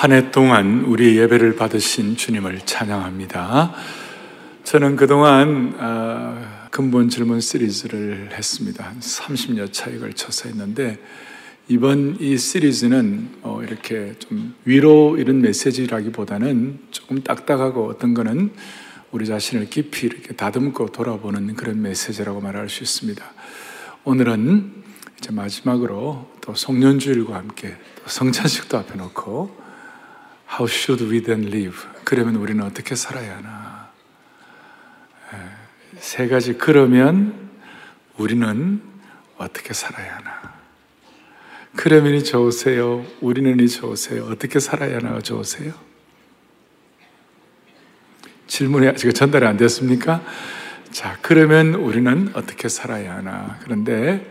한 해 동안 우리 예배를 받으신 주님을 찬양합니다. 저는 그동안 어, 근본 질문 시리즈를 했습니다. 한 30여 차에 걸쳐서 했는데 이번 이 시리즈는 어, 이렇게 좀 위로 이런 메시지라기보다는 조금 딱딱하고 어떤 거는 우리 자신을 깊이 이렇게 다듬고 돌아보는 그런 메시지라고 말할 수 있습니다. 오늘은 이제 마지막으로 또 송년주일과 함께 성찬식도 앞에 놓고 How should we then live? 그러면 우리는 어떻게 살아야 하나? 세 가지 그러면 우리는 어떻게 살아야 하나? 그러면이 좋으세요? 우리는이 좋으세요? 어떻게 살아야 하나가 좋으세요? 질문이 아직 전달이 안 됐습니까? 자, 그러면 우리는 어떻게 살아야 하나? 그런데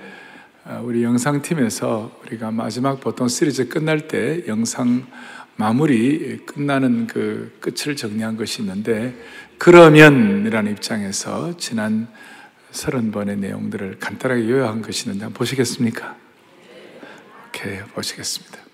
우리 영상팀에서 우리가 마지막 보통 시리즈 끝날 때 영상 마무리 끝나는 그 끝을 정리한 것이 있는데 그러면이라는 입장에서 지난 서른 번의 내용들을 간단하게 요약한 것이 있는데 보시겠습니까? 오케이 보시겠습니다.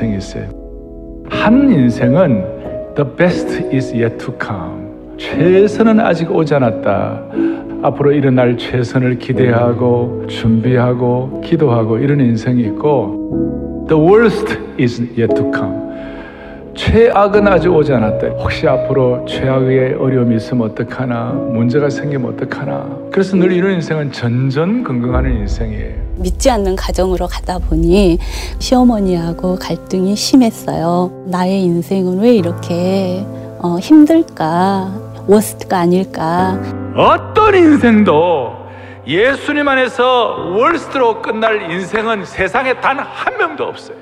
인생이 있어요. 한 인생은 the best is yet to come. 최선은 아직 오지 않았다. 앞으로 일어날 최선을 기대하고 준비하고 기도하고 이런 인생이 있고 the worst is yet to come. 최악은 아직 오지 않았다. 혹시 앞으로 최악의 어려움이 있으면 어떡하나, 문제가 생기면 어떡하나. 그래서 늘 이런 인생은 전전긍긍하는 인생이에요. 믿지 않는 가정으로 가다 보니 시어머니하고 갈등이 심했어요. 나의 인생은 왜 이렇게 어, 힘들까? 워스트가 아닐까? 어떤 인생도 예수님 안에서 월스트로 끝날 인생은 세상에 단 한 명도 없어요.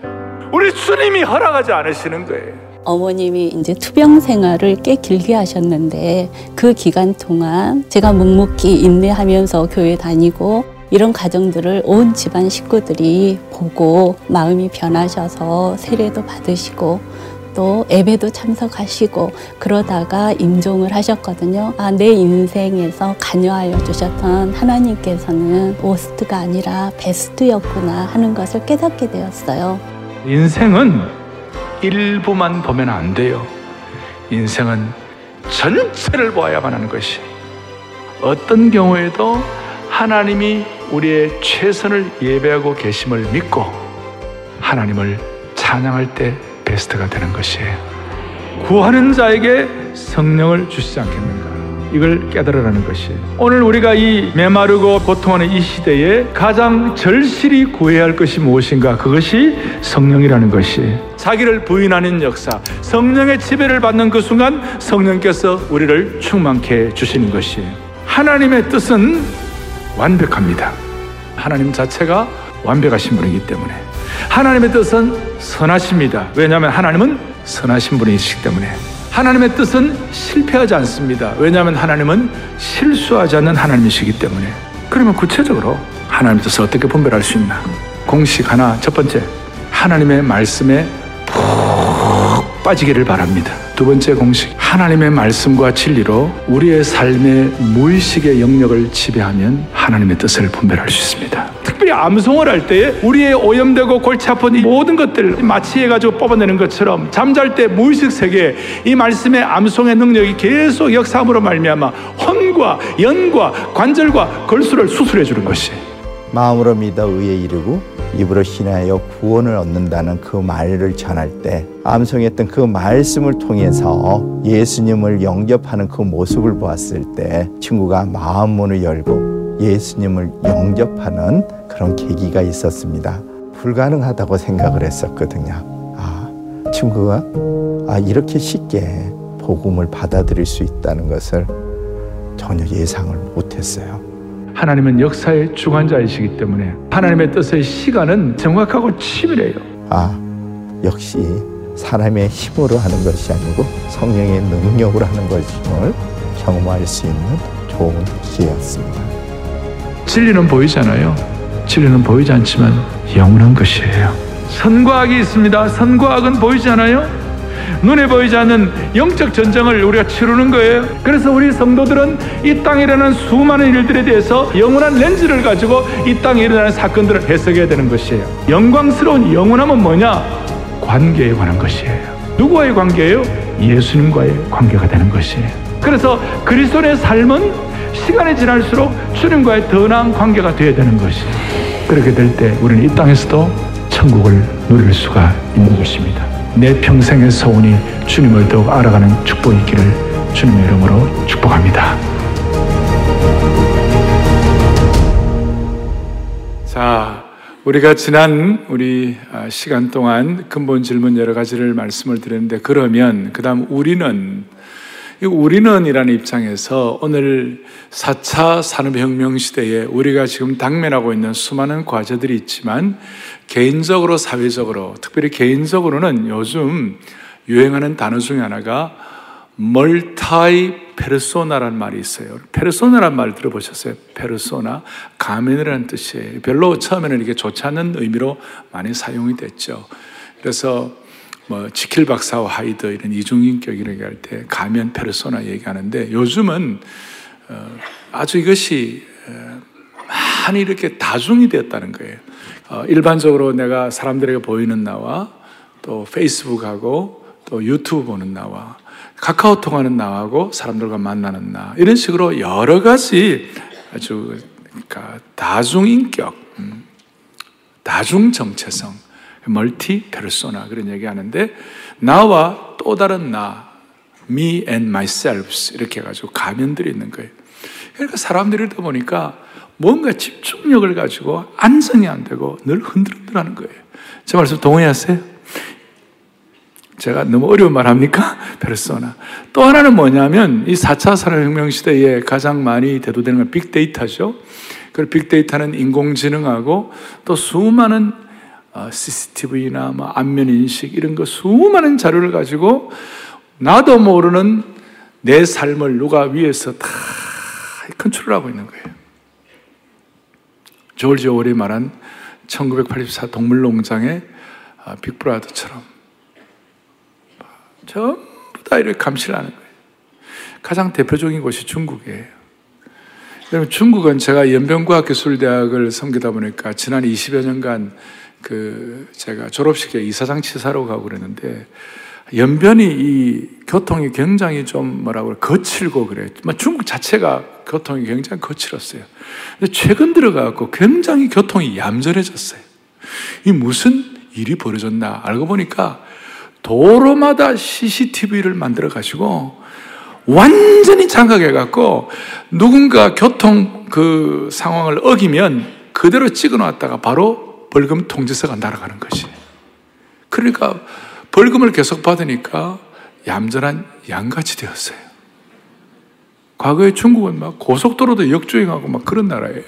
우리 주님이 허락하지 않으시는 거예요. 어머님이 이제 투병 생활을 꽤 길게 하셨는데 그 기간 동안 제가 묵묵히 인내하면서 교회 다니고 이런 가정들을 온 집안 식구들이 보고 마음이 변하셔서 세례도 받으시고 또 예배도 참석하시고 그러다가 임종을 하셨거든요. 아, 내 인생에서 관여하여 주셨던 하나님께서는 오스트가 아니라 베스트였구나 하는 것을 깨닫게 되었어요. 인생은 일부만 보면 안 돼요. 인생은 전체를 보아야만 하는 것이. 어떤 경우에도 하나님이 우리의 최선을 예배하고 계심을 믿고 하나님을 찬양할 때 베스트가 되는 것이에요. 구하는 자에게 성령을 주시지 않겠는가? 이걸 깨달으라는 것이 오늘 우리가 이 메마르고 고통하는 이 시대에 가장 절실히 구해야 할 것이 무엇인가? 그것이 성령이라는 것이 자기를 부인하는 역사 성령의 지배를 받는 그 순간 성령께서 우리를 충만케 주시는 것이 하나님의 뜻은 완벽합니다. 하나님 자체가 완벽하신 분이기 때문에. 하나님의 뜻은 선하십니다. 왜냐하면 하나님은 선하신 분이시기 때문에 하나님의 뜻은 실패하지 않습니다. 왜냐하면 하나님은 실수하지 않는 하나님이시기 때문에. 그러면 구체적으로 하나님의 뜻을 어떻게 분별할 수 있나? 공식 하나, 첫 번째. 하나님의 말씀에 푹 빠지기를 바랍니다. 두 번째 공식. 하나님의 말씀과 진리로 우리의 삶의 무의식의 영역을 지배하면 하나님의 뜻을 분별할 수 있습니다. 특별히 암송을 할 때에 우리의 오염되고 골치 아픈 이 모든 것들 마취해가지고 뽑아내는 것처럼 잠잘 때 무의식 세계에 이 말씀의 암송의 능력이 계속 역사함으로 말미암아 혼과 연과 관절과 걸수를 수술해 주는 것이 마음으로 믿어 의에 이르고 입으로 신하여 구원을 얻는다는 그 말을 전할 때 암송했던 그 말씀을 통해서 예수님을 영접하는 그 모습을 보았을 때 친구가 마음 문을 열고 예수님을 영접하는 그런 계기가 있었습니다. 불가능하다고 생각을 했었거든요. 아, 친구가 아, 이렇게 쉽게 복음을 받아들일 수 있다는 것을 전혀 예상을 못했어요. 하나님은 역사의 주관자이시기 때문에 하나님의 뜻의 시간은 정확하고 치밀해요. 아, 역시 사람의 힘으로 하는 것이 아니고 성령의 능력으로 하는 것임을 경험할 수 있는 좋은 기회였습니다. 진리는 보이잖아요. 진리는 보이지 않지만 영원한 것이에요. 선과 악이 있습니다. 선과 악은 보이지 않아요? 눈에 보이지 않는 영적 전쟁을 우리가 치르는 거예요. 그래서 우리 성도들은 이 땅에 일어나는 수많은 일들에 대해서 영원한 렌즈를 가지고 이 땅에 일어나는 사건들을 해석해야 되는 것이에요. 영광스러운 영원함은 뭐냐? 관계에 관한 것이에요. 누구와의 관계예요? 예수님과의 관계가 되는 것이에요. 그래서 그리스도의 삶은 시간이 지날수록 주님과의 더 나은 관계가 되어야 되는 것이에요. 그렇게 될 때 우리는 이 땅에서도 천국을 누릴 수가 있는 것입니다. 내 평생의 소원이 주님을 더욱 알아가는 축복이 있기를 주님의 이름으로 축복합니다. 자, 우리가 지난 우리 아, 시간 동안 근본 질문 여러 가지를 말씀을 드렸는데 그러면 그다음 우리는 이 우리는이라는 입장에서 오늘 4차 산업혁명 시대에 우리가 지금 당면하고 있는 수많은 과제들이 있지만 개인적으로 사회적으로 특별히 개인적으로는 요즘 유행하는 단어 중에 하나가 멀타이 페르소나라는 말이 있어요. 페르소나라는 말 들어보셨어요? 페르소나 가면이라는 뜻이에요. 별로 처음에는 이게 좋지 않은 의미로 많이 사용이 됐죠. 그래서 뭐 지킬 박사와 하이드 이런 이중인격이라고 할때 가면 페르소나 얘기하는데 요즘은 어, 아주 이것이 어, 많이 이렇게 다중이 되었다는 거예요. 어, 일반적으로 내가 사람들에게 보이는 나와 또 페이스북하고 또 유튜브 보는 나와 카카오톡 하는 나하고 사람들과 만나는 나 이런 식으로 여러 가지 아주 그러니까 다중인격, 음, 다중정체성 멀티 페르소나 그런 얘기 하는데 나와 또 다른 나 me and myself 이렇게 해가지고 가면들이 있는 거예요. 그러니까 사람들이 이러다 보니까 뭔가 집중력을 가지고 안정이 안 되고 늘 흔들흔들하는 거예요. 제 말씀 동의하세요? 제가 너무 어려운 말 합니까? 페르소나. 또 하나는 뭐냐면 이 4차 산업혁명 시대에 가장 많이 대두되는 건 빅데이터죠. 그 빅데이터는 인공지능하고 또 수많은 CCTV나 어, 뭐 안면 인식 이런 거 수많은 자료를 가지고 나도 모르는 내 삶을 누가 위에서 다 컨트롤하고 있는 거예요. 조지 오리 말한 1984 동물농장의 어, 빅브라더처럼 전부 다 이렇게 감시를 하는 거예요. 가장 대표적인 곳이 중국이에요. 중국은 제가 연변과학기술대학을 섬기다 보니까 지난 20여 년간 그 제가 졸업식에 이사장 치사로 가고 그랬는데 연변이 이 교통이 굉장히 좀 뭐라고 그래 거칠고 그래. 뭐 중국 자체가 교통이 굉장히 거칠었어요. 근데 최근 들어가고 굉장히 교통이 얌전해졌어요. 이 무슨 일이 벌어졌나 알고 보니까 도로마다 CCTV를 만들어 가지고 완전히 장악해 갖고 누군가 교통 그 상황을 어기면 그대로 찍어 놨다가 바로 벌금 통지서가 날아가는 것이. 그러니까 벌금을 계속 받으니까 얌전한 양같이 되었어요. 과거에 중국은 막 고속도로도 역주행하고 막 그런 나라예요.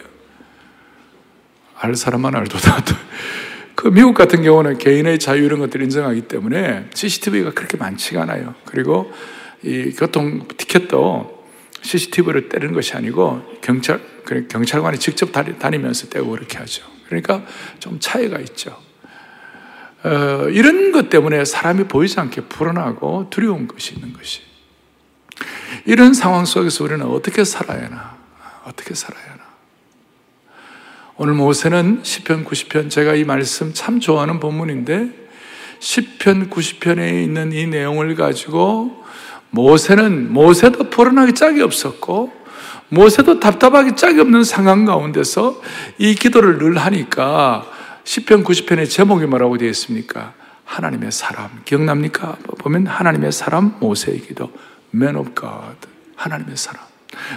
알 사람만 알도다. 그 미국 같은 경우는 개인의 자유 이런 것들을 인정하기 때문에 CCTV가 그렇게 많지가 않아요. 그리고 이 교통 티켓도 CCTV를 떼는 것이 아니고 경찰 경찰관이 직접 다니면서 떼고 그렇게 하죠. 그러니까 좀 차이가 있죠. 어, 이런 것 때문에 사람이 보이지 않게 불안하고 두려운 것이 있는 것이. 이런 상황 속에서 우리는 어떻게 살아야 하나? 어떻게 살아야 하나? 오늘 모세는 10편, 90편, 제가 이 말씀 참 좋아하는 본문인데, 10편, 90편에 있는 이 내용을 가지고 모세는, 모세도 불안하기 짝이 없었고, 모세도 답답하기 짝이 없는 상황 가운데서 이 기도를 늘 하니까 10편 90편의 제목이 뭐라고 되어 있습니까? 하나님의 사람. 기억납니까? 보면 하나님의 사람 모세의 기도. Man of God. 하나님의 사람.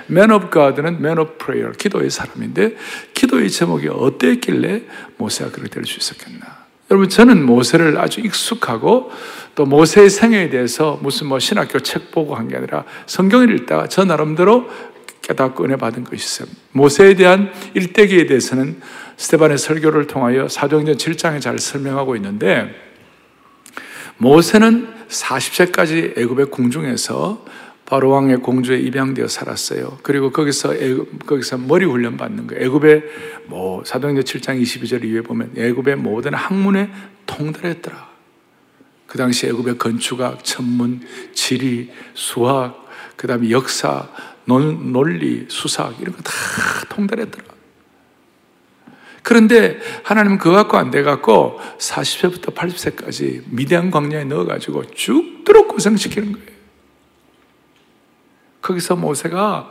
Man of God는 Man of Prayer, 기도의 사람인데 기도의 제목이 어땠길래 모세가 그렇게 될 수 있었겠나? 여러분 저는 모세를 아주 익숙하고 또 모세의 생애에 대해서 무슨 뭐 신학교 책 보고 한 게 아니라 성경을 읽다가 저 나름대로 깨닫고 은혜 받은 것이 있어요. 모세에 대한 일대기에 대해서는 스테반의 설교를 통하여 사도행전 7장에 잘 설명하고 있는데 모세는 40세까지 애굽의 궁중에서 바로 왕의 공주에 입양되어 살았어요. 그리고 거기서 애굽, 거기서 머리 훈련 받는 거예요. 애굽의 뭐 사도행전 7장 22절 이후에 보면 애굽의 모든 학문에 통달했더라. 그 당시 애굽의 건축학, 천문, 지리, 수학, 그다음에 역사, 논리, 수학 이런 거 다 통달했더라. 그런데 하나님은 그거 갖고 안 돼갖고 40세부터 80세까지 미대한 광야에 넣어가지고 죽도록 고생시키는 거예요. 거기서 모세가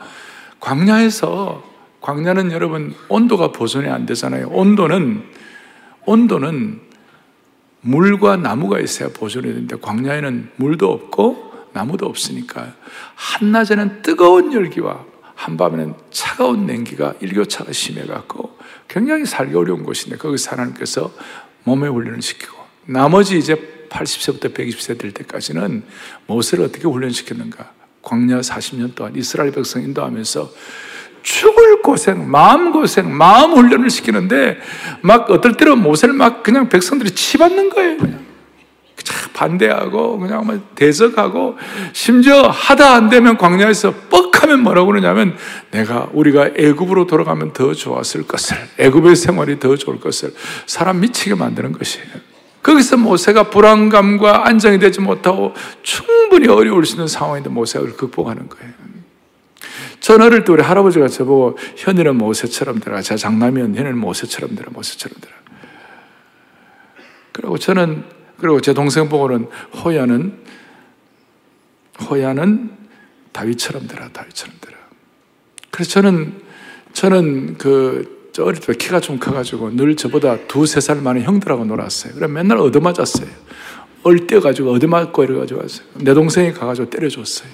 광야에서 광야는 여러분 온도가 보존이 안 되잖아요. 온도는 온도는 물과 나무가 있어야 보존이 되는데 광야에는 물도 없고 나무도 없으니까 한낮에는 뜨거운 열기와 한밤에는 차가운 냉기가 일교차가 심해갖고 굉장히 살기 어려운 곳인데 거기서 하나님께서 몸에 훈련을 시키고 나머지 이제 80세부터 120세 될 때까지는 모세를 어떻게 훈련시켰는가? 광야 40년 동안 이스라엘 백성 인도하면서 죽을 고생, 마음 고생, 마음 훈련을 시키는데 막 어떨 때는 모세를 막 그냥 백성들이 치받는 거예요. 그냥. 반대하고 그냥 막 대적하고 심지어 하다 안 되면 광야에서 뻑하면 뭐라고 그러냐면 내가 우리가 애굽으로 돌아가면 더 좋았을 것을 애굽의 생활이 더 좋을 것을 사람 미치게 만드는 것이에요. 거기서 모세가 불안감과 안정이 되지 못하고 충분히 어려울 수 있는 상황인데 모세가 그걸 극복하는 거예요. 전 어릴 때 우리 할아버지가 저보고 현이는 모세처럼 되라. 제 장남이면 현이는 모세처럼 되라. 모세처럼 되라. 그리고 저는 그리고 제 동생 보고는 호야는 호야는 다윗처럼 되라. 다윗처럼 되라. 그래서 저는 저는 그 어릴 때 키가 좀 커가지고 늘 저보다 두세 살 많은 형들하고 놀았어요. 그래 맨날 얻어맞았어요. 얼떼가지고 얻어맞고 이래가지고 왔어요. 내 동생이 가가지고 때려줬어요.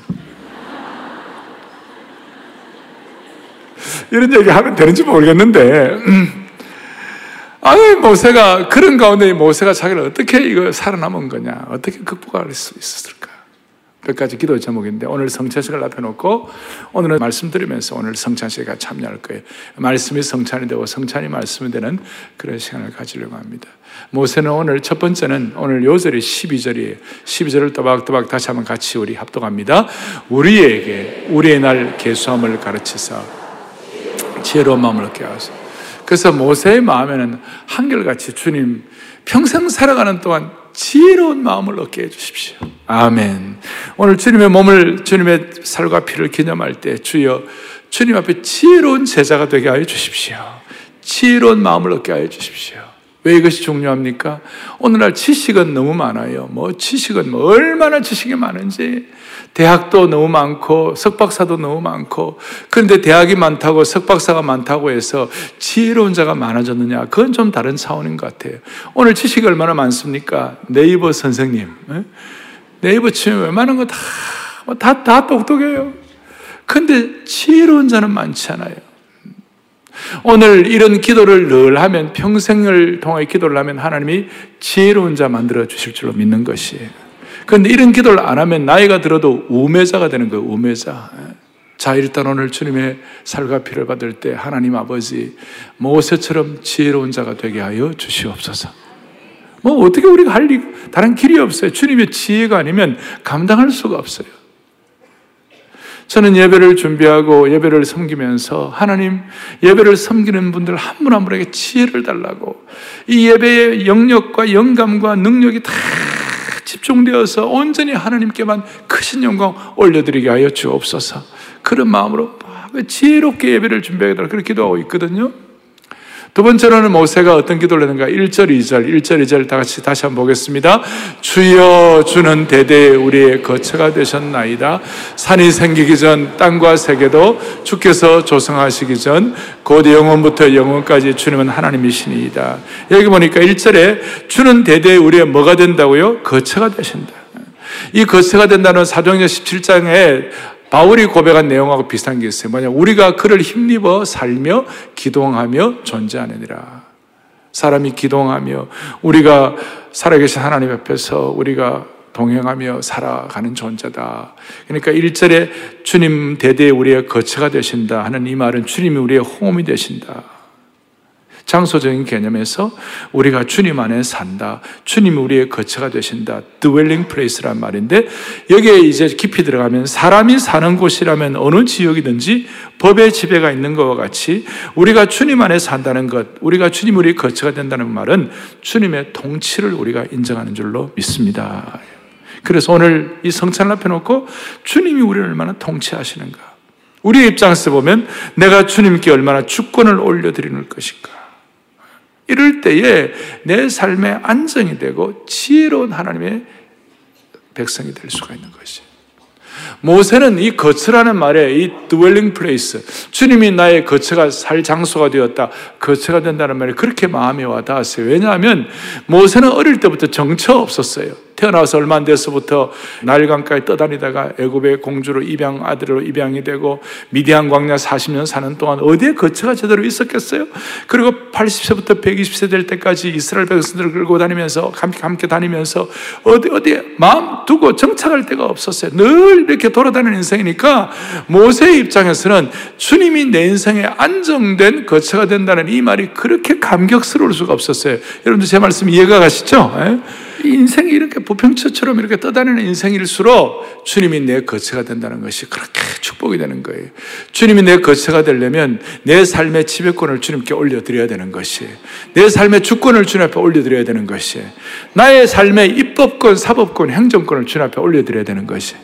이런 얘기 하면 되는지 모르겠는데, 아니, 모세가, 그런 가운데 모세가 자기를 어떻게 이거 살아남은 거냐, 어떻게 극복할 수 있었을까? 몇 가지 기도 제목인데 오늘 성찬식을 앞에 놓고 오늘은 말씀 드리면서 오늘 성찬식에 참여할 거예요. 말씀이 성찬이 되고 성찬이 말씀이 되는 그런 시간을 가지려고 합니다. 모세는 오늘 첫 번째는 오늘 요절이 12절이에요. 12절을 또박또박 다시 한번 같이 우리 합독합니다. 우리에게 우리의 날 계수함을 가르치사 지혜로운 마음을 얻게 하소서. 그래서 모세의 마음에는 한결같이 주님 평생 살아가는 동안 지혜로운 마음을 얻게 해주십시오. 아멘. 오늘 주님의 몸을, 주님의 살과 피를 기념할 때 주여 주님 앞에 지혜로운 제자가 되게 하여 주십시오. 지혜로운 마음을 얻게 하여 주십시오. 왜 이것이 중요합니까? 오늘날 지식은 너무 많아요. 뭐 지식은 뭐 얼마나 지식이 많은지 대학도 너무 많고 석박사도 너무 많고 그런데 대학이 많다고 석박사가 많다고 해서 지혜로운 자가 많아졌느냐? 그건 좀 다른 차원인 것 같아요. 오늘 지식이 얼마나 많습니까? 네이버 선생님, 예? 네이버 치면 웬만한 거 다, 뭐 다, 다 똑똑해요. 근데 지혜로운 자는 많지 않아요. 오늘 이런 기도를 늘 하면 평생을 통해 기도를 하면 하나님이 지혜로운 자 만들어 주실 줄로 믿는 것이에요. 그런데 이런 기도를 안 하면 나이가 들어도 우매자가 되는 거예요. 우매자. 자, 일단 오늘 주님의 살과 피를 받을 때 하나님 아버지 모세처럼 지혜로운 자가 되게 하여 주시옵소서. 뭐 어떻게 우리가 할 다른 길이 없어요. 주님의 지혜가 아니면 감당할 수가 없어요. 저는 예배를 준비하고 예배를 섬기면서 하나님 예배를 섬기는 분들 한 분 한 분에게 지혜를 달라고 이 예배의 영역과 영감과 능력이 다 집중되어서 온전히 하나님께만 크신 영광 올려드리게 하여 주옵소서. 그런 마음으로 지혜롭게 예배를 준비하겠다 그렇게 기도하고 있거든요. 두 번째로는 모세가 어떤 기도를 했는가? 1절, 2절, 1절, 2절 다 같이 다시 한번 보겠습니다. 주여 주는 대대 우리의 거처가 되셨나이다. 산이 생기기 전 땅과 세계도 주께서 조성하시기 전 곧 영원부터 영원까지 주님은 하나님이시니이다. 여기 보니까 1절에 주는 대대 우리의 뭐가 된다고요? 거처가 되신다. 이 거처가 된다는 사도행전 17장에 바울이 고백한 내용하고 비슷한 게 있어요. 만약 우리가 그를 힘입어 살며 기동하며 존재하느니라. 사람이 기동하며 우리가 살아계신 하나님 앞에서 우리가 동행하며 살아가는 존재다. 그러니까 1절에 주님 대대에 우리의 거처가 되신다 하는 이 말은 주님이 우리의 호흡이 되신다. 장소적인 개념에서 우리가 주님 안에 산다. 주님이 우리의 거처가 되신다. dwelling place란 말인데 여기에 이제 깊이 들어가면 사람이 사는 곳이라면 어느 지역이든지 법의 지배가 있는 것과 같이 우리가 주님 안에 산다는 것, 우리가 주님 우리의 거처가 된다는 말은 주님의 통치를 우리가 인정하는 줄로 믿습니다. 그래서 오늘 이 성찬을 앞에 놓고 주님이 우리를 얼마나 통치하시는가. 우리의 입장에서 보면 내가 주님께 얼마나 주권을 올려드리는 것인가. 이럴 때에 내 삶의 안정이 되고 지혜로운 하나님의 백성이 될 수가 있는 것이. 모세는 이 거처라는 말에 이 dwelling place, 주님이 나의 거처가 살 장소가 되었다, 거처가 된다는 말이 그렇게 마음에 와 닿았어요. 왜냐하면 모세는 어릴 때부터 정처 없었어요. 태어나서 얼마 안 돼서부터 날강가에 떠다니다가 애굽의 공주로 입양 아들로 입양이 되고 미디안 광야 40년 사는 동안 어디에 거처가 제대로 있었겠어요? 그리고 80세부터 120세 될 때까지 이스라엘 백성들을 끌고 다니면서 함께, 함께 다니면서 어디 어디에 마음 두고 정착할 데가 없었어요. 늘 이렇게 돌아다니는 인생이니까 모세의 입장에서는 주님이 내 인생에 안정된 거처가 된다는 이 말이 그렇게 감격스러울 수가 없었어요. 여러분들 제 말씀 이해가 가시죠? 예? 인생이 이렇게 부평처처럼 이렇게 떠다니는 인생일수록 주님이 내 거처가 된다는 것이 그렇게 축복이 되는 거예요. 주님이 내 거처가 되려면 내 삶의 지배권을 주님께 올려드려야 되는 것이, 내 삶의 주권을 주님 앞에 올려드려야 되는 것이, 나의 삶의 입법권, 사법권, 행정권을 주님 앞에 올려드려야 되는 것이.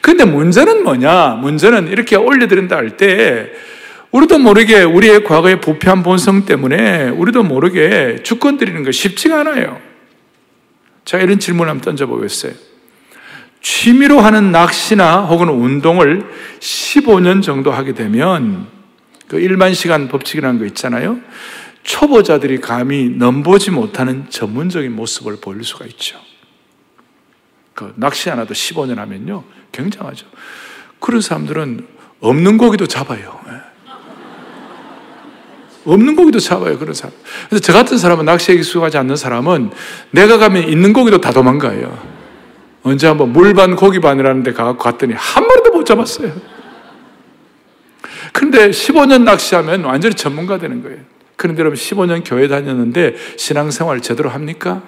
근데 문제는 뭐냐? 문제는 이렇게 올려드린다 할 때, 우리도 모르게 우리의 과거의 부패한 본성 때문에 우리도 모르게 주권 드리는 거 쉽지가 않아요. 자, 이런 질문을 한번 던져보겠어요. 취미로 하는 낚시나 혹은 운동을 15년 정도 하게 되면 그 일반 시간 법칙이라는 거 있잖아요. 초보자들이 감히 넘보지 못하는 전문적인 모습을 보일 수가 있죠. 그 낚시 하나도 15년 하면요. 굉장하죠. 그런 사람들은 없는 고기도 잡아요. 예. 없는 고기도 잡아요, 그런 사람. 그래서 저 같은 사람은 낚시에 익숙하지 않는 사람은 내가 가면 있는 고기도 다 도망가요. 언제 한번 물반 고기반이라는 데 가서 갔더니 한 마리도 못 잡았어요. 그런데 15년 낚시하면 완전히 전문가 되는 거예요. 그런데 여러분 15년 교회 다녔는데 신앙생활 제대로 합니까?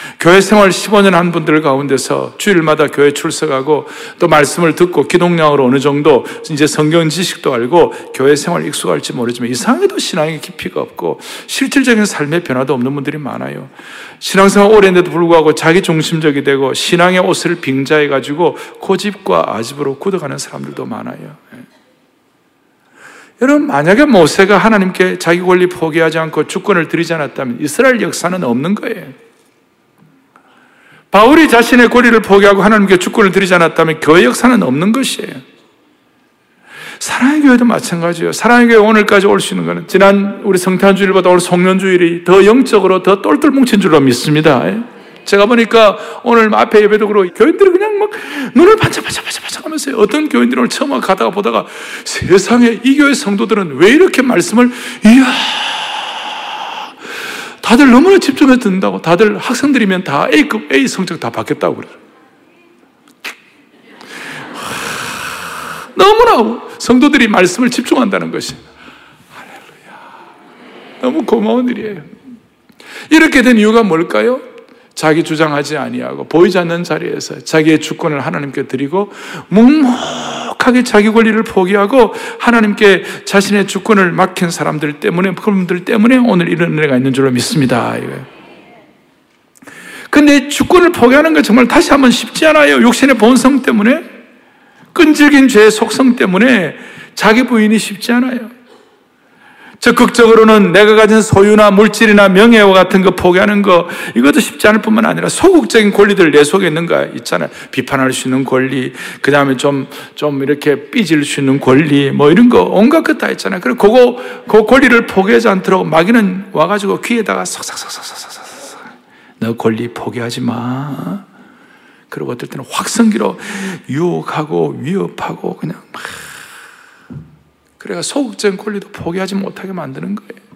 어? 교회 생활 15년 한 분들 가운데서 주일마다 교회 출석하고 또 말씀을 듣고 기독량으로 어느 정도 이제 성경 지식도 알고 교회 생활 익숙할지 모르지만 이상해도 신앙의 깊이가 없고 실질적인 삶의 변화도 없는 분들이 많아요. 신앙생활 오래인데도 불구하고 자기 중심적이 되고 신앙의 옷을 빙자해 가지고 고집과 아집으로 굳어가는 사람들도 많아요. 예. 여러분 만약에 모세가 하나님께 자기 권리 포기하지 않고 주권을 드리지 않았다면 이스라엘 역사는 없는 거예요. 바울이 자신의 권리를 포기하고 하나님께 주권을 드리지 않았다면 교회 역사는 없는 것이에요. 사랑의 교회도 마찬가지예요. 사랑의 교회 오늘까지 올 수 있는 것은 지난 우리 성탄주일보다 오늘 송년주일이 더 영적으로 더 똘똘 뭉친 줄로 믿습니다. 제가 보니까 오늘 앞에 예배도 그렇고 교인들이 그냥 막 눈을 반짝반짝반짝 하면서 어떤 교인들이 처음 가다가 보다가 세상에 이 교회 성도들은 왜 이렇게 말씀을 이야 다들 너무나 집중해서 듣는다고. 다들 학생들이면 다 A급, A 성적 다 받겠다고 그래요. 너무나 성도들이 말씀을 집중한다는 것이. 할렐루야. 너무 고마운 일이에요. 이렇게 된 이유가 뭘까요? 자기 주장하지 아니하고 보이지 않는 자리에서 자기의 주권을 하나님께 드리고 묵묵하게 자기 권리를 포기하고 하나님께 자신의 주권을 맡긴 사람들 때문에 그분들 때문에 오늘 이런 은혜가 있는 줄로 믿습니다. 근데 주권을 포기하는 건 정말 다시 한번 쉽지 않아요. 욕심의 본성 때문에 끈질긴 죄의 속성 때문에 자기 부인이 쉽지 않아요. 적극적으로는 내가 가진 소유나 물질이나 명예와 같은 거 포기하는 거 이것도 쉽지 않을 뿐만 아니라 소극적인 권리들 내 속에 있는 거 있잖아요. 비판할 수 있는 권리, 그 다음에 좀, 좀 이렇게 삐질 수 있는 권리, 뭐 이런 거 온갖 것 다 있잖아요. 그리고 그거, 그 권리를 포기하지 않도록 마귀는 와가지고 귀에다가 삭삭삭삭삭삭삭 너 권리 포기하지 마. 그리고 어떨 때는 확성기로 유혹하고 위협하고 그냥 막 그래가 소극적인 권리도 포기하지 못하게 만드는 거예요.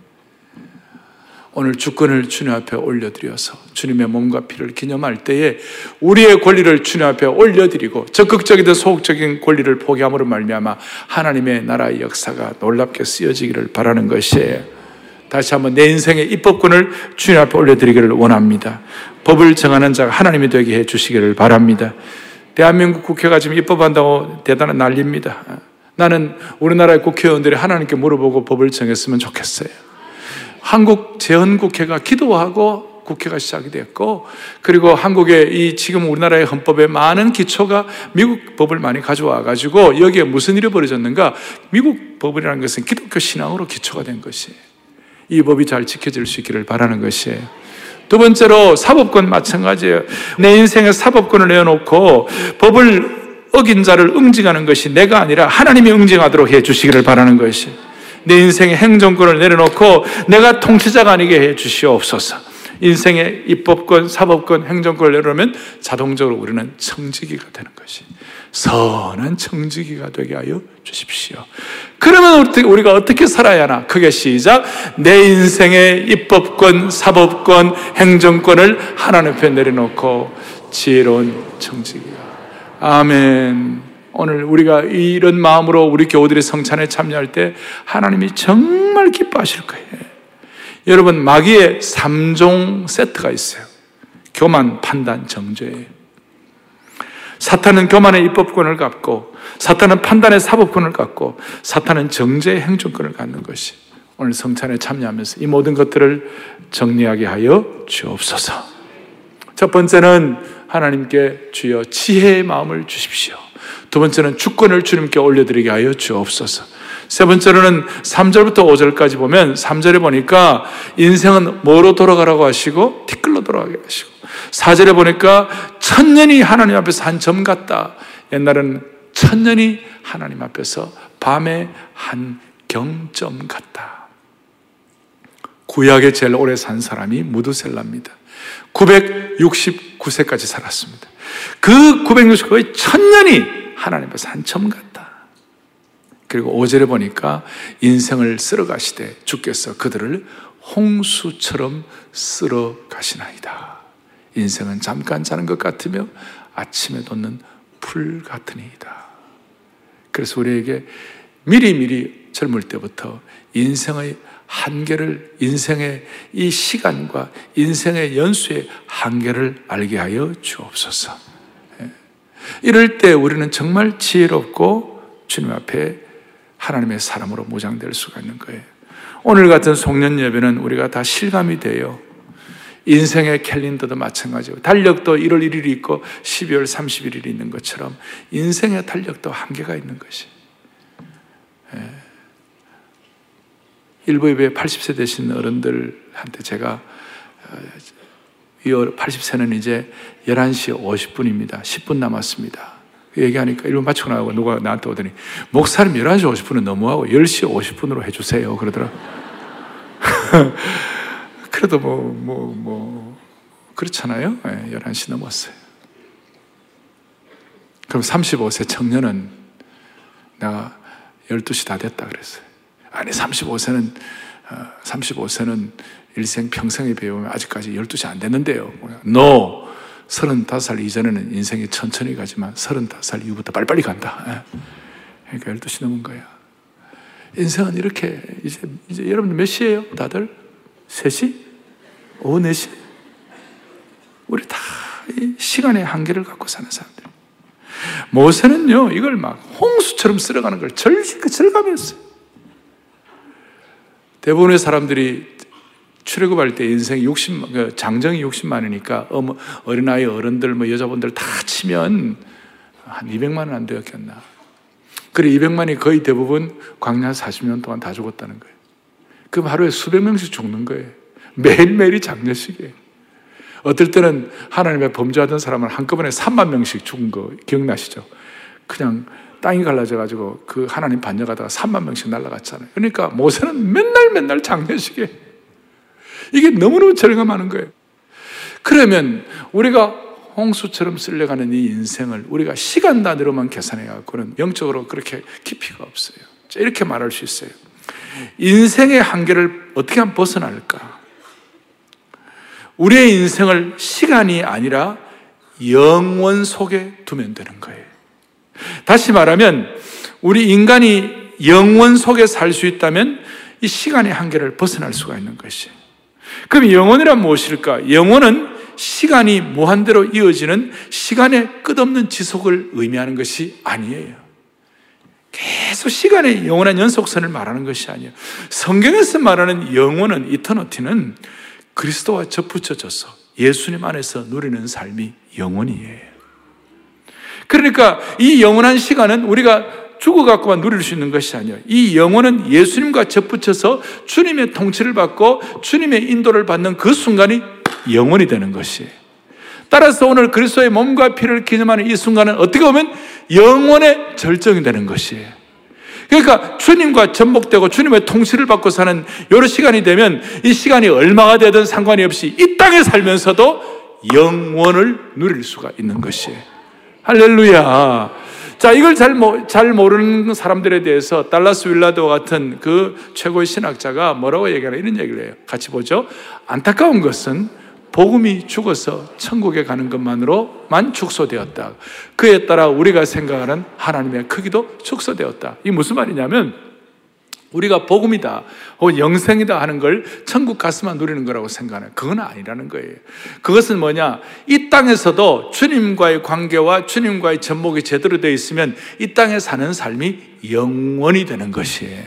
오늘 주권을 주님 앞에 올려드려서 주님의 몸과 피를 기념할 때에 우리의 권리를 주님 앞에 올려드리고 적극적이든 소극적인 권리를 포기함으로 말미암아 하나님의 나라의 역사가 놀랍게 쓰여지기를 바라는 것이에요. 다시 한번 내 인생의 입법권을 주님 앞에 올려드리기를 원합니다. 법을 정하는 자가 하나님이 되게 해 주시기를 바랍니다. 대한민국 국회가 지금 입법한다고 대단한 난리입니다. 나는 우리나라의 국회의원들이 하나님께 물어보고 법을 정했으면 좋겠어요. 한국 재헌국회가 기도하고 국회가 시작이 됐고 그리고 한국의 이 지금 우리나라의 헌법에 많은 기초가 미국 법을 많이 가져와 가지고 여기에 무슨 일이 벌어졌는가 미국 법이라는 것은 기독교 신앙으로 기초가 된 것이에요. 이 법이 잘 지켜질 수 있기를 바라는 것이에요. 두 번째로 사법권 마찬가지예요. 내 인생에 사법권을 내어놓고 법을 어긴 자를 응징하는 것이 내가 아니라 하나님이 응징하도록 해 주시기를 바라는 것이 내 인생의 행정권을 내려놓고 내가 통치자가 아니게 해 주시옵소서. 인생의 입법권, 사법권, 행정권을 내려놓으면 자동적으로 우리는 청지기가 되는 것이 선한 청지기가 되게 하여 주십시오. 그러면 우리가 어떻게 살아야 하나? 크게 시작. 내 인생의 입법권, 사법권, 행정권을 하나님 앞에 내려놓고 지혜로운 청지기가. 아멘. 오늘 우리가 이런 마음으로 우리 교우들이 성찬에 참여할 때 하나님이 정말 기뻐하실 거예요. 여러분, 마귀의 3종 세트가 있어요. 교만, 판단, 정죄. 사탄은 교만의 입법권을 갖고, 사탄은 판단의 사법권을 갖고, 사탄은 정죄의 행정권을 갖는 것이 오늘 성찬에 참여하면서 이 모든 것들을 정리하게 하여 주옵소서. 첫 번째는 하나님께 주여 지혜의 마음을 주십시오. 두 번째는 주권을 주님께 올려드리게 하여 주옵소서. 세 번째로는 3절부터 5절까지 보면 3절에 보니까 인생은 뭐로 돌아가라고 하시고 티끌로 돌아가게 하시고 4절에 보니까 천년이 하나님 앞에서 한 점 같다. 옛날은 천년이 하나님 앞에서 밤의 한 경점 같다. 구약에 제일 오래 산 사람이 무드셀라입니다. 969세까지 살았습니다. 그 969의 천년이 하나님 앞에서 한점 같다. 그리고 5절에 보니까 인생을 쓸어 가시되 주께서 그들을 홍수처럼 쓸어 가시나이다. 인생은 잠깐 자는 것 같으며 아침에 돋는 풀 같으니이다. 그래서 우리에게 미리미리 젊을 때부터 인생의 한계를, 인생의 이 시간과 인생의 연수의 한계를 알게 하여 주옵소서. 예. 이럴 때 우리는 정말 지혜롭고 주님 앞에 하나님의 사람으로 무장될 수가 있는 거예요. 오늘 같은 송년 예배는 우리가 다 실감이 돼요. 인생의 캘린더도 마찬가지고 달력도 1월 1일이 있고 12월 31일이 있는 것처럼 인생의 달력도 한계가 있는 것이. 일부 예배 80세 되신 어른들한테 제가 80세는 어, 이제 11시 50분입니다. 10분 남았습니다. 그 얘기하니까 일부 마치고 나가고 누가 나한테 오더니 목사님 11시 50분은 너무하고 10시 50분으로 해주세요. 그러더라. 그래도 뭐, 뭐, 뭐, 그렇잖아요. 네, 예, 11시 넘었어요. 그럼 35세 청년은 내가 12시 다 됐다 그랬어요. 아니 35세는 35세는 어, 일생 평생에 배우면 아직까지 12시 안 됐는데요. No. 35살 이전에는 인생이 천천히 가지만 35살 이후부터 빨리빨리 간다. 예. 그러니까 12시 넘은 거야. 인생은 이렇게 이제 이제 여러분 몇 시예요? 다들 3시? 오후 4시? 우리 다 시간의 한계를 갖고 사는 사람들. 모세는요, 이걸 막 홍수처럼 쓸어가는 걸 절, 절감했어요. 대부분의 사람들이 출애굽할 때 인생 60, 그 장정이 60 많으니까 어머, 어린아이, 어른들, 뭐 여자분들 다 치면 한 200만 원안 되었겠나. 그래, 200만이 거의 대부분 광야 40년 동안 다 죽었다는 거예요. 그럼 하루에 수백 명씩 죽는 거예요. 매일매일이 장례식이에요. 어떨 때는 하나님의 범죄하던 사람은 한꺼번에 3만 명씩 죽은 거 기억나시죠? 그냥 땅이 갈라져가지고 그 하나님 반역하다가 3만 명씩 날라갔잖아요. 그러니까 모세는 맨날 맨날 장례식에 이게 너무너무 절감하는 거예요. 그러면 우리가 홍수처럼 쓸려가는 이 인생을 우리가 시간 단위로만 계산해 갖고는 영적으로 그렇게 깊이가 없어요. 이렇게 말할 수 있어요. 인생의 한계를 어떻게 하면 벗어날까? 우리의 인생을 시간이 아니라 영원 속에 두면 되는 거예요. 다시 말하면 우리 인간이 영원 속에 살 수 있다면 이 시간의 한계를 벗어날 수가 있는 것이. 그럼 영원이란 무엇일까? 영원은 시간이 무한대로 이어지는 시간의 끝없는 지속을 의미하는 것이 아니에요. 계속 시간의 영원한 연속선을 말하는 것이 아니에요. 성경에서 말하는 영원은 이터너티는 그리스도와 접붙여져서 예수님 안에서 누리는 삶이 영원이에요. 그러니까 이 영원한 시간은 우리가 죽어갖고만 누릴 수 있는 것이 아니에요. 이 영혼은 예수님과 접붙여서 주님의 통치를 받고 주님의 인도를 받는 그 순간이 영원이 되는 것이에요. 따라서 오늘 그리스도의 몸과 피를 기념하는 이 순간은 어떻게 보면 영원의 절정이 되는 것이에요. 그러니까 주님과 전복되고 주님의 통치를 받고 사는 여러 시간이 되면 이 시간이 얼마가 되든 상관이 없이 이 땅에 살면서도 영원을 누릴 수가 있는 것이에요. 할렐루야. 자, 이걸 잘, 잘 모르는 사람들에 대해서 달라스 윌라드와 같은 그 최고의 신학자가 뭐라고 얘기하나 이런 얘기를 해요. 같이 보죠. 안타까운 것은 복음이 죽어서 천국에 가는 것만으로만 축소되었다. 그에 따라 우리가 생각하는 하나님의 크기도 축소되었다. 이 무슨 말이냐면 우리가 복음이다, 혹은 영생이다 하는 걸 천국 가서만 누리는 거라고 생각하는 그건 아니라는 거예요. 그것은 뭐냐? 이 땅에서도 주님과의 관계와 주님과의 접목이 제대로 되어 있으면 이 땅에 사는 삶이 영원이 되는 것이에요.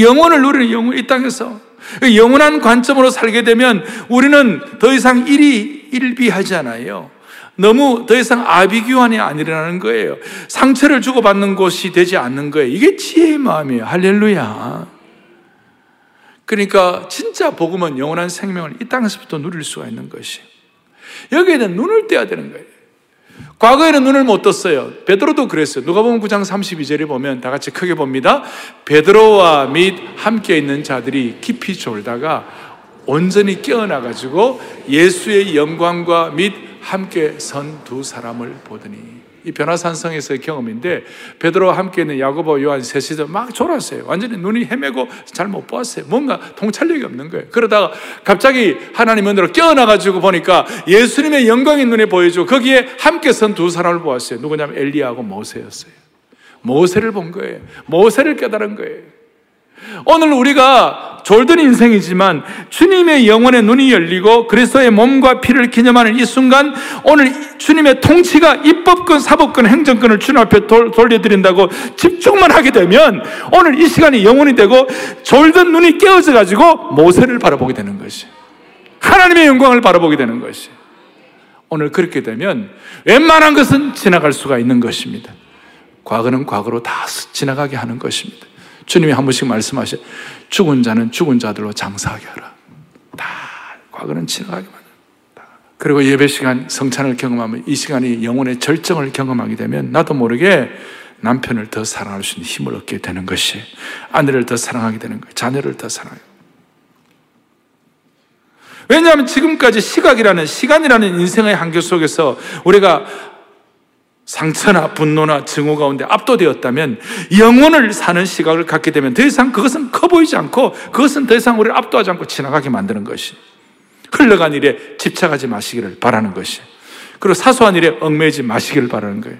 영원을 누리는 영원, 이 땅에서. 영원한 관점으로 살게 되면 우리는 더 이상 일이 일비하지 않아요. 너무 더 이상 아비규환이 아니라는 거예요. 상처를 주고받는 곳이 되지 않는 거예요. 이게 지혜의 마음이에요. 할렐루야. 그러니까 진짜 복음은 영원한 생명을 이 땅에서부터 누릴 수가 있는 것이. 여기에는 눈을 떼야 되는 거예요. 과거에는 눈을 못 떴어요. 베드로도 그랬어요. 누가 보면 9장 32절에 보면 다 같이 크게 봅니다. 베드로와 및 함께 있는 자들이 깊이 졸다가 온전히 깨어나 가지고 예수의 영광과 및 함께 선 두 사람을 보더니 이 변화산성에서의 경험인데 베드로와 함께 있는 야고보 요한 셋이서 막 졸았어요. 완전히 눈이 헤매고 잘 못 보았어요. 뭔가 통찰력이 없는 거예요. 그러다가 갑자기 하나님 은혜로 깨어나가지고 보니까 예수님의 영광이 눈에 보여주고 거기에 함께 선 두 사람을 보았어요. 누구냐면 엘리야하고 모세였어요. 모세를 본 거예요. 모세를 깨달은 거예요. 오늘 우리가 졸든 인생이지만 주님의 영혼의 눈이 열리고 그리스도의 몸과 피를 기념하는 이 순간 오늘 주님의 통치가 입법권, 사법권, 행정권을 주님 앞에 돌려드린다고 집중만 하게 되면 오늘 이 시간이 영혼이 되고 졸든 눈이 깨어져 가지고 모세를 바라보게 되는 것이 하나님의 영광을 바라보게 되는 것이 오늘 그렇게 되면 웬만한 것은 지나갈 수가 있는 것입니다. 과거는 과거로 다 지나가게 하는 것입니다. 주님이 한 번씩 말씀하셔. 죽은 자는 죽은 자들로 장사하게 하라. 다 과거는 지나가게 만다 그리고 예배 시간 성찬을 경험하면 이 시간이 영혼의 절정을 경험하게 되면 나도 모르게 남편을 더 사랑할 수 있는 힘을 얻게 되는 것이 아내를 더 사랑하게 되는 거예요. 자녀를 더 사랑해요. 왜냐하면 지금까지 시각이라는 시간이라는 인생의 한계 속에서 우리가 상처나 분노나 증오 가운데 압도되었다면 영혼을 사는 시각을 갖게 되면 더 이상 그것은 커 보이지 않고 그것은 더 이상 우리를 압도하지 않고 지나가게 만드는 것이 흘러간 일에 집착하지 마시기를 바라는 것이 그리고 사소한 일에 얽매이지 마시기를 바라는 거예요.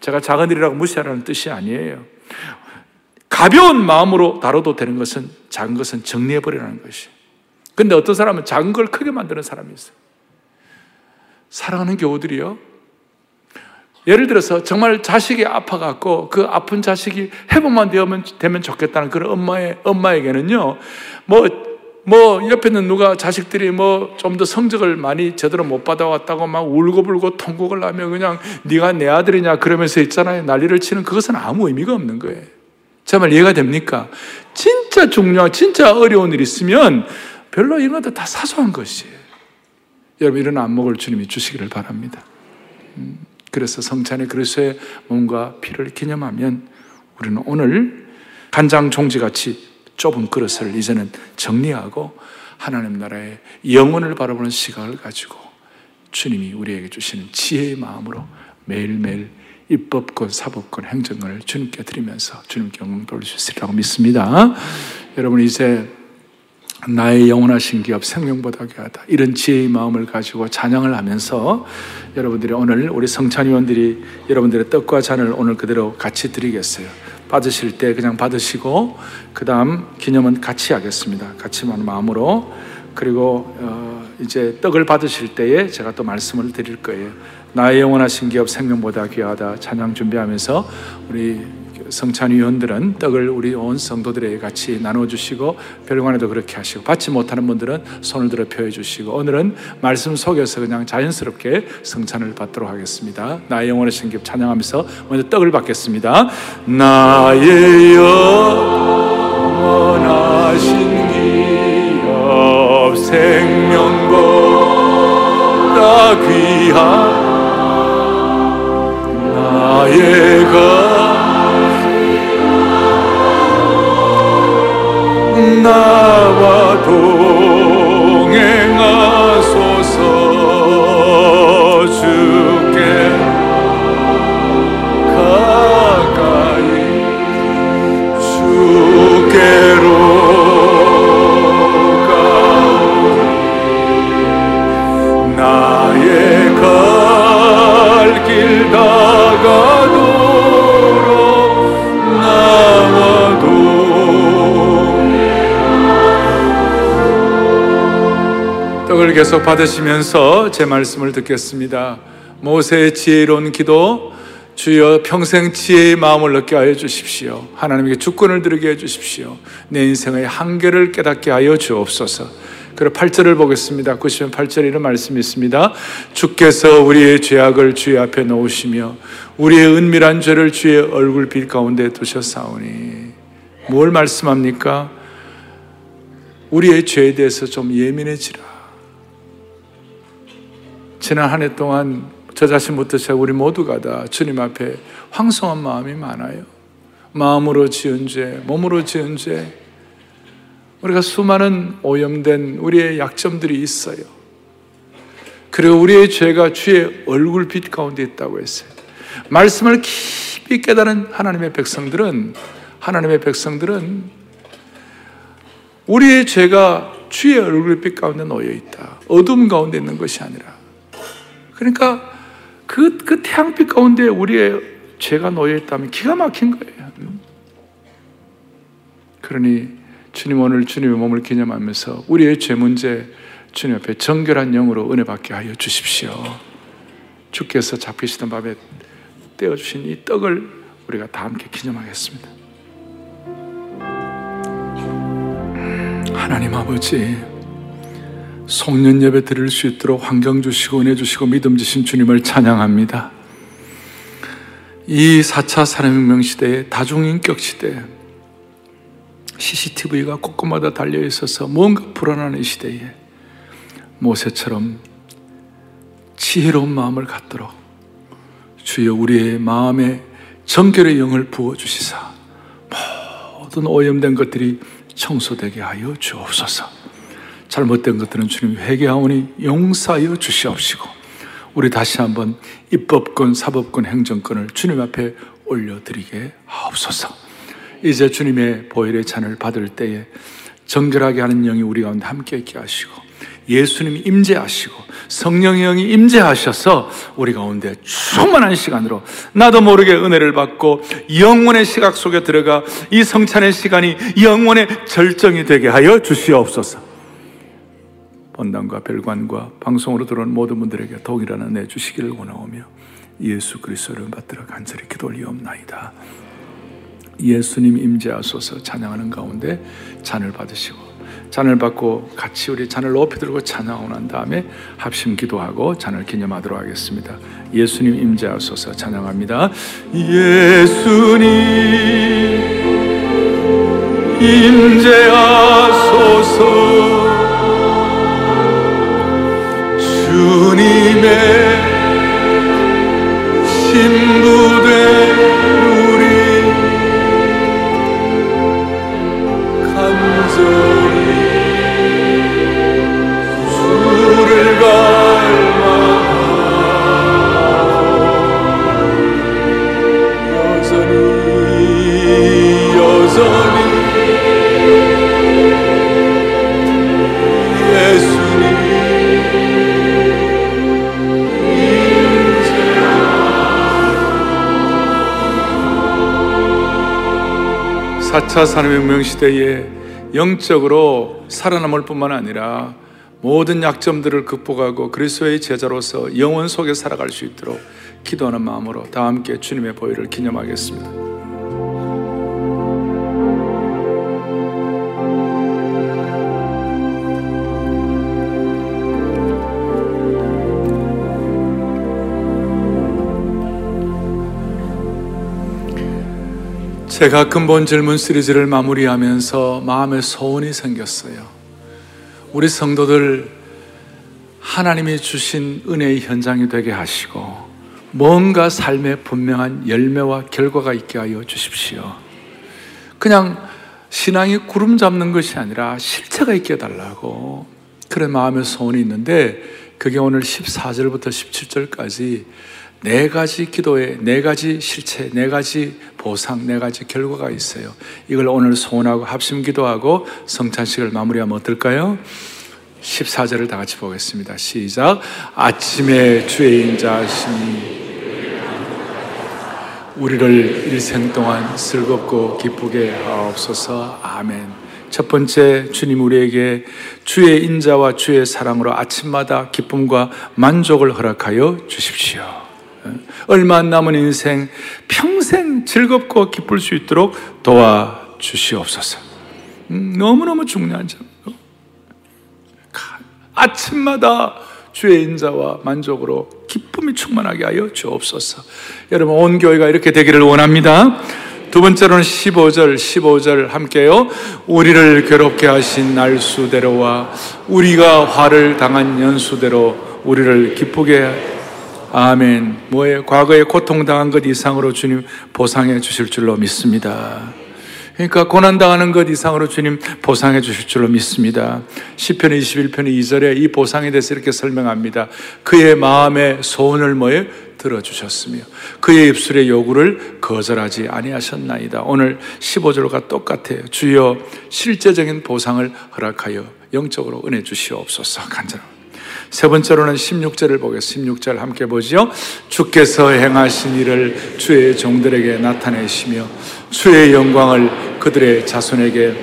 제가 작은 일이라고 무시하라는 뜻이 아니에요. 가벼운 마음으로 다뤄도 되는 것은 작은 것은 정리해버리라는 것이. 근데 어떤 사람은 작은 걸 크게 만드는 사람이 있어요. 사랑하는 교우들이요. 예를 들어서 정말 자식이 아파갖고 그 아픈 자식이 회복만 되면, 되면 좋겠다는 그런 엄마의, 엄마에게는요, 뭐, 뭐, 옆에는 누가 자식들이 뭐 좀 더 성적을 많이 제대로 못 받아왔다고 막 울고불고 통곡을 하면 그냥 네가 내 아들이냐 그러면서 있잖아요. 난리를 치는 그것은 아무 의미가 없는 거예요. 정말 이해가 됩니까? 진짜 중요한, 진짜 어려운 일 있으면 별로 이런 것도 다 사소한 것이에요. 여러분, 이런 안목을 주님이 주시기를 바랍니다. 음. 그래서 성찬의 그리스도의 몸과 피를 기념하면 우리는 오늘 간장 종지같이 좁은 그릇을 이제는 정리하고 하나님 나라의 영혼을 바라보는 시각을 가지고 주님이 우리에게 주시는 지혜의 마음으로 매일매일 입법권, 사법권, 행정권을 주님께 드리면서 주님께 영광 돌릴 수 있으리라고 믿습니다. 여러분 이제 나의 영원하신 기업 생명보다 귀하다. 이런 지혜의 마음을 가지고 찬양을 하면서 여러분들이 오늘 우리 성찬위원들이 여러분들의 떡과 잔을 오늘 그대로 같이 드리겠어요. 받으실 때 그냥 받으시고 그 다음 기념은 같이 하겠습니다. 같이 하는 마음으로 그리고 어 이제 떡을 받으실 때에 제가 또 말씀을 드릴 거예요. 나의 영원하신 기업 생명보다 귀하다 찬양 준비하면서 우리 성찬위원들은 떡을 우리 온 성도들에게 같이 나눠주시고 별관에도 그렇게 하시고 받지 못하는 분들은 손을 들어 표해 주시고 오늘은 말씀 속에서 그냥 자연스럽게 성찬을 받도록 하겠습니다. 나의 영원하신 기업 찬양하면서 먼저 떡을 받겠습니다. 나의 영원하신 기업 생명보다 귀한 나의 것 나와 동행하 떡을 계속 받으시면서 제 말씀을 듣겠습니다. 모세의 지혜로운 기도 주여 평생 지혜의 마음을 얻게 하여 주십시오. 하나님께 주권을 드리게 해 주십시오. 내 인생의 한계를 깨닫게 하여 주옵소서. 그리고 8절을 보겠습니다. 90편 8절에 이런 말씀이 있습니다. 주께서 우리의 죄악을 주의 앞에 놓으시며 우리의 은밀한 죄를 주의 얼굴빛 가운데 두셨사오니 뭘 말씀합니까? 우리의 죄에 대해서 좀 예민해지라. 지난 한 해 동안 저 자신부터 제가 우리 모두가 다 주님 앞에 황송한 마음이 많아요. 마음으로 지은 죄, 몸으로 지은 죄, 우리가 수많은 오염된 우리의 약점들이 있어요. 그리고 우리의 죄가 주의 얼굴빛 가운데 있다고 했어요. 말씀을 깊이 깨달은 하나님의 백성들은 하나님의 백성들은 우리의 죄가 주의 얼굴빛 가운데 놓여 있다. 어둠 가운데 있는 것이 아니라. 그러니까 그, 그 태양빛 가운데 우리의 죄가 놓여 있다면 기가 막힌 거예요. 그러니 주님 오늘 주님의 몸을 기념하면서 우리의 죄 문제 주님 앞에 정결한 영으로 은혜 받게 하여 주십시오. 주께서 잡히시던 밤에 떼어 주신 이 떡을 우리가 다 함께 기념하겠습니다. 하나님 아버지, 송년 예배 드릴 수 있도록 환경 주시고 은혜 주시고 믿음 주신 주님을 찬양합니다. 이 4차 산업혁명 시대에 다중인격 시대에 CCTV가 곳곳마다 달려 있어서 뭔가 불안한 시대에 모세처럼 지혜로운 마음을 갖도록 주여 우리의 마음에 정결의 영을 부어 주시사 모든 오염된 것들이 청소되게 하여 주옵소서. 잘못된 것들은 주님 회개하오니 용서하여 주시옵시고 우리 다시 한번 입법권, 사법권, 행정권을 주님 앞에 올려드리게 하옵소서. 이제 주님의 보혈의 잔을 받을 때에 정결하게 하는 영이 우리 가운데 함께 있게 하시고 예수님이 임재하시고 성령의 영이 임재하셔서 우리 가운데 충만한 시간으로 나도 모르게 은혜를 받고 영원의 시각 속에 들어가 이 성찬의 시간이 영원의 절정이 되게 하여 주시옵소서. 본당과 별관과 방송으로 들어온 모든 분들에게 동일한 은혜 주시기를 원하오며 예수 그리스도를 받들어 간절히 기도 올리옵나이다. 예수님 임재하소서 찬양하는 가운데 잔을 받으시고 잔을 받고 같이 우리 잔을 높이 들고 찬양하고 난 다음에 합심 기도하고 잔을 기념하도록 하겠습니다. 예수님 임재하소서 찬양합니다. 예수님 임재하소서 주님의 신부된 우리 감정이 주를 갈망하고 여전히 여전히 4차 산업혁명 시대에 영적으로 살아남을 뿐만 아니라 모든 약점들을 극복하고 그리스도의 제자로서 영원 속에 살아갈 수 있도록 기도하는 마음으로 다 함께 주님의 보혈을 기념하겠습니다. 제가 근본 질문 시리즈를 마무리하면서 마음에 소원이 생겼어요. 우리 성도들 하나님이 주신 은혜의 현장이 되게 하시고 뭔가 삶에 분명한 열매와 결과가 있게 하여 주십시오. 그냥 신앙이 구름 잡는 것이 아니라 실체가 있게 해달라고 그런 마음의 소원이 있는데 그게 오늘 14절부터 17절까지 네 가지 기도에 네 가지 실체, 네 가지 보상, 네 가지 결과가 있어요. 이걸 오늘 소원하고 합심 기도하고 성찬식을 마무리하면 어떨까요? 14절을 다 같이 보겠습니다. 시작. 아침에 주의 인자심이 우리를 일생 동안 즐겁고 기쁘게 하옵소서. 아멘. 첫 번째 주님 우리에게 주의 인자와 주의 사랑으로 아침마다 기쁨과 만족을 허락하여 주십시오. 얼마 안 남은 인생 평생 즐겁고 기쁠 수 있도록 도와주시옵소서. 음, 너무너무 중요한 점. 아침마다 주의 인자와 만족으로 기쁨이 충만하게 하여 주옵소서. 여러분, 온 교회가 이렇게 되기를 원합니다. 두 번째로는 15절, 15절 함께요. 우리를 괴롭게 하신 날수대로와 우리가 화를 당한 연수대로 우리를 기쁘게 아멘. 뭐에 과거에 고통당한 것 이상으로 주님 보상해 주실 줄로 믿습니다. 그러니까 고난당하는 것 이상으로 주님 보상해 주실 줄로 믿습니다. 10편 21편 2절에 이 보상에 대해서 이렇게 설명합니다. 그의 마음의 소원을 뭐에 들어주셨으며 그의 입술의 요구를 거절하지 아니하셨나이다. 오늘 15절과 똑같아요. 주여 실제적인 보상을 허락하여 영적으로 은혜 주시옵소서 간절합니다. 세 번째로는 16절을 보겠습니다. 16절 함께 보죠. 주께서 행하신 일을 주의 종들에게 나타내시며 주의 영광을 그들의 자손에게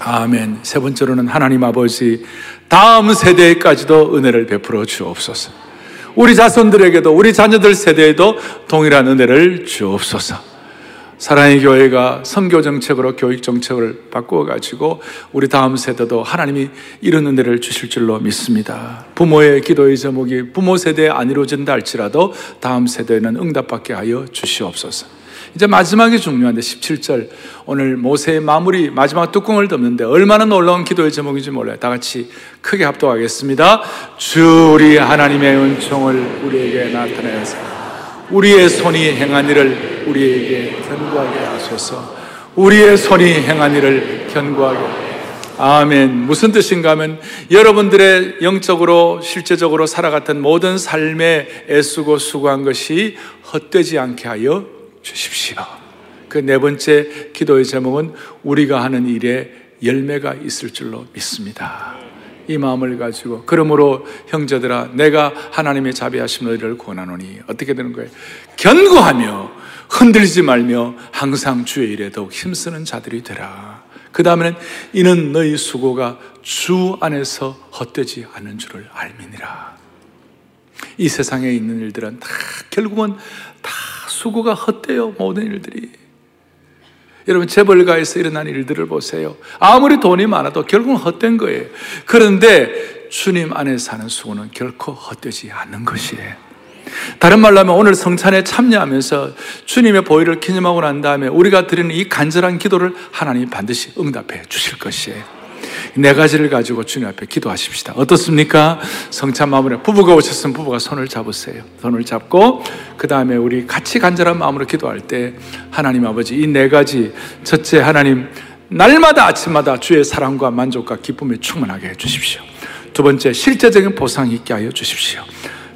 아멘. 세 번째로는 하나님 아버지 다음 세대까지도 은혜를 베풀어 주옵소서. 우리 자손들에게도 우리 자녀들 세대에도 동일한 은혜를 주옵소서. 사랑의 교회가 선교 정책으로 교육 정책을 바꾸어 가지고 우리 다음 세대도 하나님이 이런 은혜를 주실 줄로 믿습니다. 부모의 기도의 제목이 부모 세대에 안 이루어진다 할지라도 다음 세대에는 응답받게 하여 주시옵소서. 이제 마지막이 중요한데 17절 오늘 모세의 마무리 마지막 뚜껑을 덮는데 얼마나 놀라운 기도의 제목인지 몰라요. 다 같이 크게 합독하겠습니다. 주 우리 하나님의 은총을 우리에게 나타내서 우리의 손이 행한 일을 우리에게 견고하게 하소서. 우리의 손이 행한 일을 견고하게 아멘. 무슨 뜻인가 하면 여러분들의 영적으로 실제적으로 살아갔던 모든 삶에 애쓰고 수고한 것이 헛되지 않게 하여 주십시오. 그 네 번째 기도의 제목은 우리가 하는 일에 열매가 있을 줄로 믿습니다. 이 마음을 가지고 그러므로 형제들아 내가 하나님의 자비하심 너희를 권하노니 어떻게 되는 거예요? 견고하며 흔들리지 말며 항상 주의 일에 더욱 힘쓰는 자들이 되라. 그 다음에는 이는 너희 수고가 주 안에서 헛되지 않는 줄을 알미니라. 이 세상에 있는 일들은 다 결국은 다 수고가 헛돼요 모든 일들이. 여러분 재벌가에서 일어난 일들을 보세요. 아무리 돈이 많아도 결국은 헛된 거예요. 그런데 주님 안에 사는 수고는 결코 헛되지 않는 것이에요. 다른 말로 하면 오늘 성찬에 참여하면서 주님의 보혈을 기념하고 난 다음에 우리가 드리는 이 간절한 기도를 하나님 반드시 응답해 주실 것이에요. 네 가지를 가지고 주님 앞에 기도하십시다. 어떻습니까? 성찬 마무리 부부가 오셨으면 부부가 손을 잡으세요. 손을 잡고 그 다음에 우리 같이 간절한 마음으로 기도할 때 하나님 아버지 이 네 가지 첫째 하나님 날마다 아침마다 주의 사랑과 만족과 기쁨에 충만하게 해 주십시오. 두 번째 실제적인 보상 있게 하여 주십시오.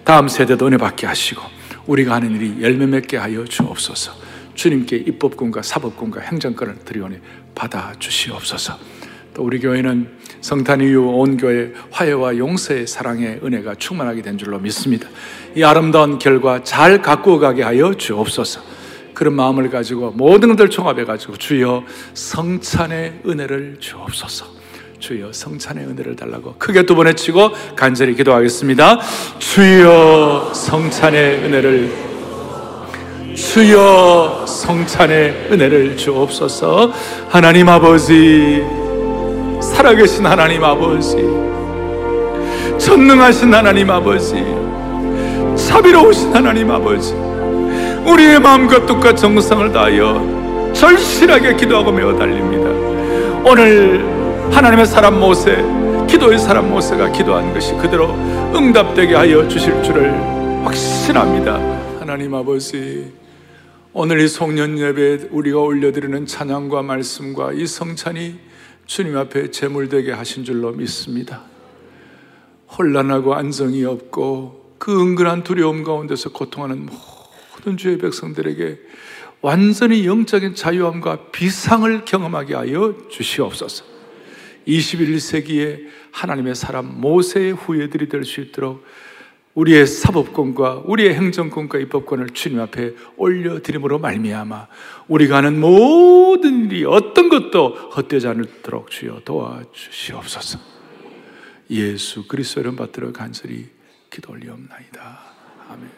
다음 세대도 은혜 받게 하시고 우리가 하는 일이 열매 맺게 하여 주옵소서. 주님께 입법권과 사법권과 행정권을 드리오니 받아 주시옵소서. 또 우리 교회는 성탄 이후 온 교회 화해와 용서의 사랑의 은혜가 충만하게 된 줄로 믿습니다. 이 아름다운 결과 잘 가꾸어 가게 하여 주옵소서. 그런 마음을 가지고 모든 것들 종합해 가지고 주여 성찬의 은혜를 주옵소서. 주여 성찬의 은혜를 달라고 크게 두번 외치고 간절히 기도하겠습니다. 주여 성찬의 은혜를 주여 성찬의 은혜를 주옵소서. 하나님 아버지 살아계신 하나님 아버지 전능하신 하나님 아버지 자비로우신 하나님 아버지 우리의 마음과 뜻과 정성을 다하여 절실하게 기도하고 메어 달립니다. 오늘 하나님의 사람 모세 기도의 사람 모세가 기도한 것이 그대로 응답되게 하여 주실 줄을 확신합니다. 하나님 아버지 오늘 이 송년 예배 우리가 올려드리는 찬양과 말씀과 이 성찬이 주님 앞에 제물되게 하신 줄로 믿습니다. 혼란하고 안정이 없고 그 은근한 두려움 가운데서 고통하는 모든 주의 백성들에게 완전히 영적인 자유함과 비상을 경험하게 하여 주시옵소서. 21세기에 하나님의 사람 모세의 후예들이 될 수 있도록 우리의 사법권과 우리의 행정권과 입법권을 주님 앞에 올려드림으로 말미암아 우리가 하는 모든 일이 어떤 것도 헛되지 않도록 주여 도와주시옵소서. 예수 그리스도를 받들어 간절히 기도 올리옵나이다. 아멘.